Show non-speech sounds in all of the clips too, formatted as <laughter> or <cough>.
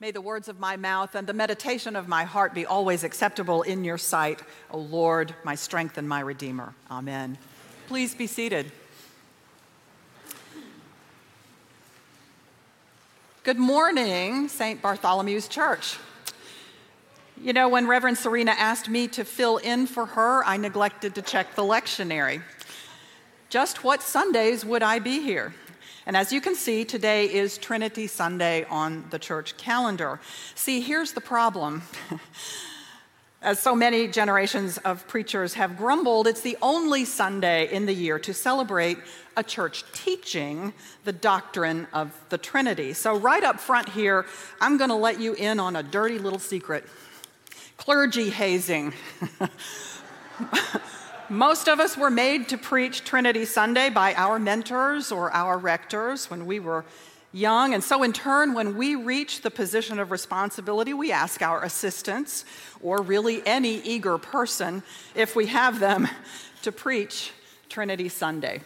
May the words of my mouth and the meditation of my heart be always acceptable in your sight, O Lord, my strength and my Redeemer. Amen. Please be seated. Good morning, St. Bartholomew's Church. You know, when Reverend Serena asked me to fill in for her, I neglected to check the lectionary. Just what Sundays would I be here? And as you can see, today is Trinity Sunday on the church calendar. See, here's the problem. <laughs> As so many generations of preachers have grumbled, it's the only Sunday in the year to celebrate a church teaching the doctrine of the Trinity. So, right up front here, I'm going to let you in on a dirty little secret clergy hazing. <laughs> Most of us were made to preach Trinity Sunday by our mentors or our rectors when we were young. And so, in turn, when we reach the position of responsibility, we ask our assistants, or really any eager person, if we have them, <laughs> to preach Trinity Sunday.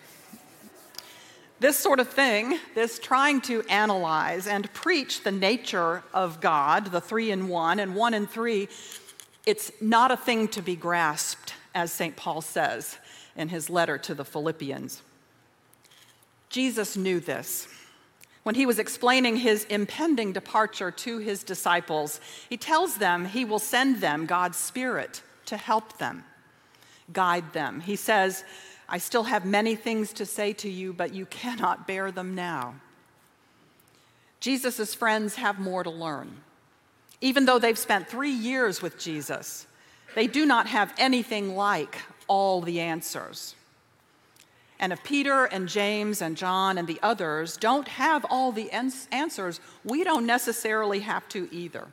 This sort of thing, this trying to analyze and preach the nature of God, the three in one and one in three, it's not a thing to be grasped as St. Paul says in his letter to the Philippians. Jesus knew this. When he was explaining his impending departure to his disciples, he tells them he will send them God's Spirit to help them, guide them. He says, I still have many things to say to you, but you cannot bear them now. Jesus' friends have more to learn. Even though they've spent three years with Jesus, they do not have anything like all the answers. And if Peter and James and John and the others don't have all the answers, we don't necessarily have to either.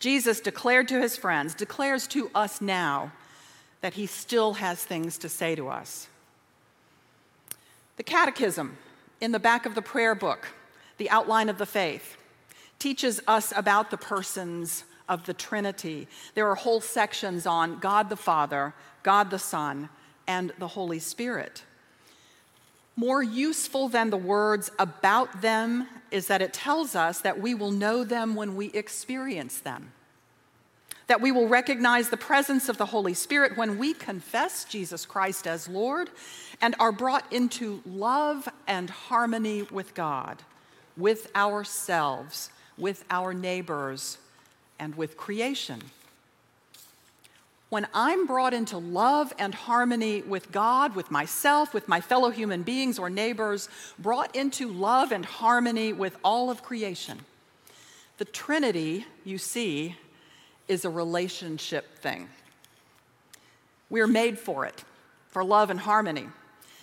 Jesus declared to his friends, declares to us now, that he still has things to say to us. The Catechism in the back of the prayer book, the outline of the faith, teaches us about the persons of the Trinity. There are whole sections on God the Father, God the Son, and the Holy Spirit. More useful than the words about them is that it tells us that we will know them when we experience them. That we will recognize the presence of the Holy Spirit when we confess Jesus Christ as Lord and are brought into love and harmony with God, with ourselves, with our neighbors, and with creation. When I'm brought into love and harmony with God, with myself, with my fellow human beings or neighbors, brought into love and harmony with all of creation, the Trinity, you see, is a relationship thing. We're made for it, for love and harmony.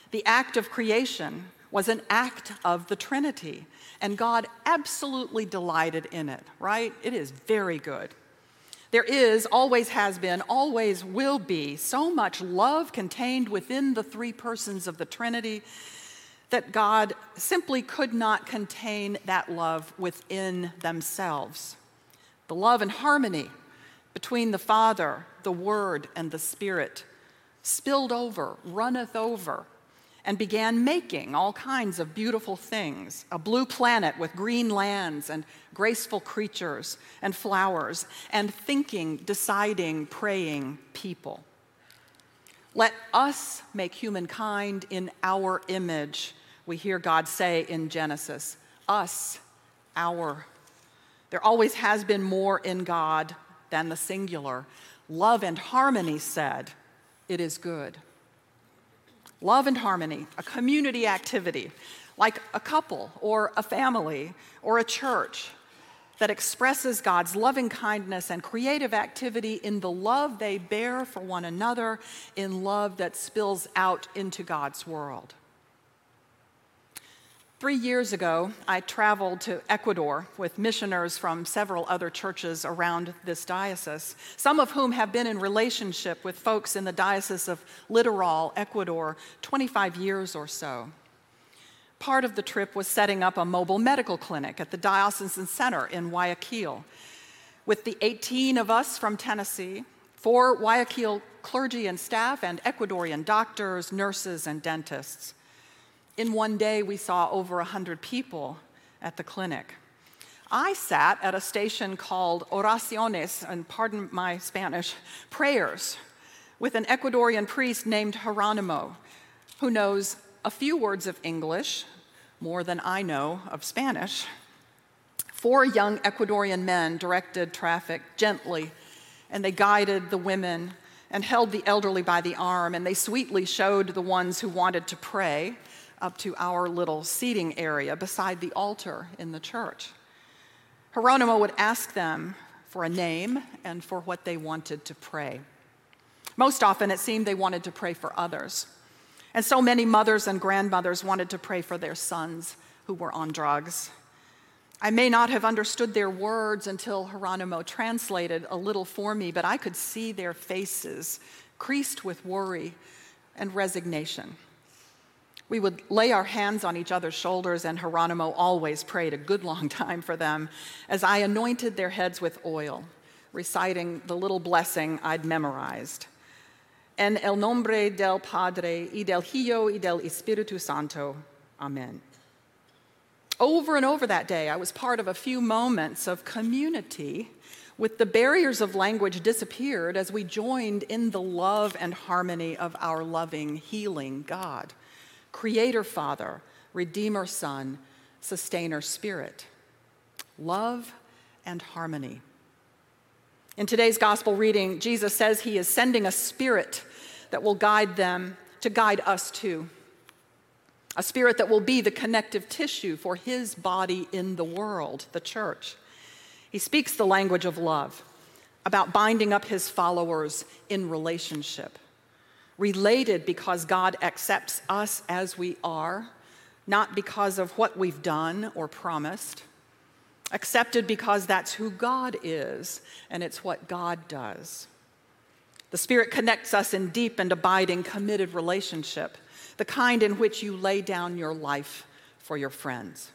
The act of creation was an act of the Trinity, and God absolutely delighted in it, right? It is very good. There is, always has been, always will be so much love contained within the three persons of the Trinity that God simply could not contain that love within themselves. The love and harmony between the Father, the Word, and the Spirit spilled over, runneth over and began making all kinds of beautiful things a blue planet with green lands and graceful creatures and flowers, and thinking, deciding, praying people. Let us make humankind in our image, we hear God say in Genesis. Us, our. There always has been more in God than the singular. Love and harmony said, It is good. Love and harmony, a community activity, like a couple or a family or a church that expresses God's loving kindness and creative activity in the love they bear for one another, in love that spills out into God's world. Three years ago, I traveled to Ecuador with missioners from several other churches around this diocese, some of whom have been in relationship with folks in the Diocese of Litoral, Ecuador, 25 years or so. Part of the trip was setting up a mobile medical clinic at the Diocesan Center in Guayaquil. With the 18 of us from Tennessee, four Guayaquil clergy and staff, and Ecuadorian doctors, nurses, and dentists. In one day, we saw over 100 people at the clinic. I sat at a station called Oraciones, and pardon my Spanish, prayers, with an Ecuadorian priest named Geronimo, who knows a few words of English, more than I know of Spanish. Four young Ecuadorian men directed traffic gently, and they guided the women and held the elderly by the arm, and they sweetly showed the ones who wanted to pray up to our little seating area beside the altar in the church. Geronimo would ask them for a name and for what they wanted to pray. Most often, it seemed they wanted to pray for others. And so many mothers and grandmothers wanted to pray for their sons who were on drugs. I may not have understood their words until Geronimo translated a little for me, but I could see their faces creased with worry and resignation. We would lay our hands on each other's shoulders, and Geronimo always prayed a good long <laughs> time for them as I anointed their heads with oil, reciting the little blessing I'd memorized. En el nombre del Padre, y del Hijo, y del Espíritu Santo. Amen. Over and over that day, I was part of a few moments of community with the barriers of language disappeared as we joined in the love and harmony of our loving, healing God. Creator Father, Redeemer Son, Sustainer Spirit. Love and harmony. In today's gospel reading, Jesus says he is sending a spirit that will guide them to guide us too. A spirit that will be the connective tissue for his body in the world, the church. He speaks the language of love, about binding up his followers in relationship related because God accepts us as we are, not because of what we've done or promised. Accepted because that's who God is and it's what God does. The Spirit connects us in deep and abiding, committed relationship, the kind in which you lay down your life for your friends.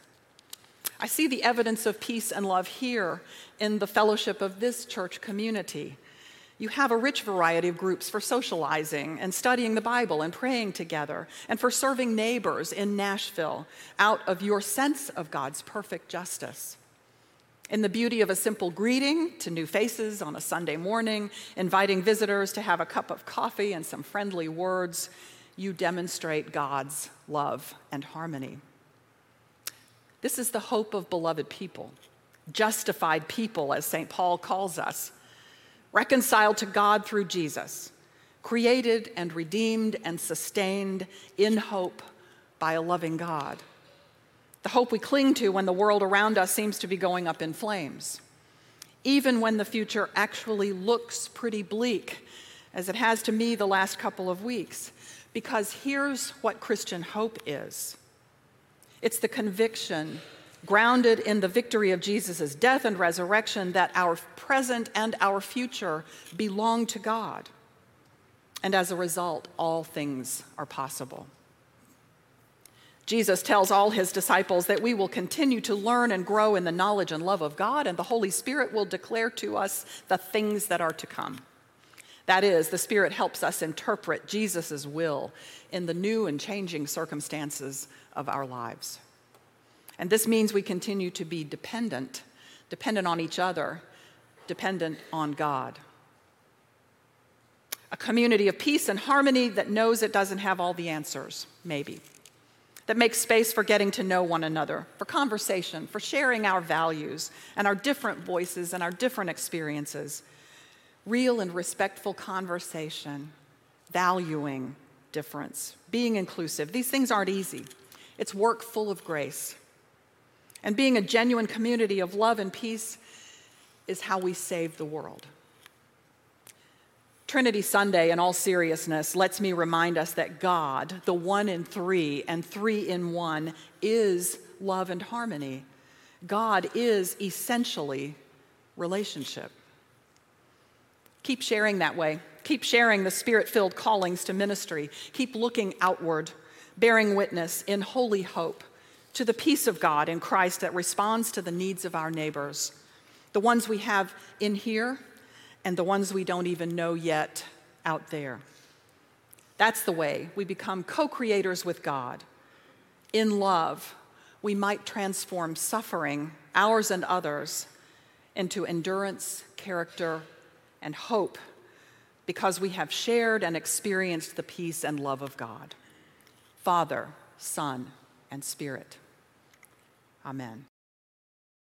I see the evidence of peace and love here in the fellowship of this church community you have a rich variety of groups for socializing and studying the Bible and praying together, and for serving neighbors in Nashville out of your sense of God's perfect justice. In the beauty of a simple greeting to new faces on a Sunday morning, inviting visitors to have a cup of coffee and some friendly words, you demonstrate God's love and harmony. This is the hope of beloved people, justified people, as St. Paul calls us reconciled to God through Jesus, created and redeemed and sustained in hope by a loving God. The hope we cling to when the world around us seems to be going up in flames, even when the future actually looks pretty bleak, as it has to me the last couple of weeks. Because here's what Christian hope is it's the conviction grounded in the victory of Jesus' death and resurrection, that our present and our future belong to God. And as a result, all things are possible. Jesus tells all his disciples that we will continue to learn and grow in the knowledge and love of God, and the Holy Spirit will declare to us the things that are to come. That is, the Spirit helps us interpret Jesus' will in the new and changing circumstances of our lives. And this means we continue to be dependent, dependent on each other, dependent on God. A community of peace and harmony that knows it doesn't have all the answers, maybe. That makes space for getting to know one another, for conversation, for sharing our values and our different voices and our different experiences. Real and respectful conversation, valuing difference, being inclusive. These things aren't easy. It's work full of grace. And being a genuine community of love and peace is how we save the world. Trinity Sunday, in all seriousness, lets me remind us that God, the one in three and three in one, is love and harmony. God is essentially relationship. Keep sharing that way. Keep sharing the spirit filled callings to ministry. Keep looking outward, bearing witness in holy hope to the peace of God in Christ that responds to the needs of our neighbors, the ones we have in here and the ones we don't even know yet out there. That's the way we become co creators with God. In love, we might transform suffering ours and others, into endurance, character, and hope because we have shared and experienced the peace and love of God. Father, Son, and Spirit. Amen.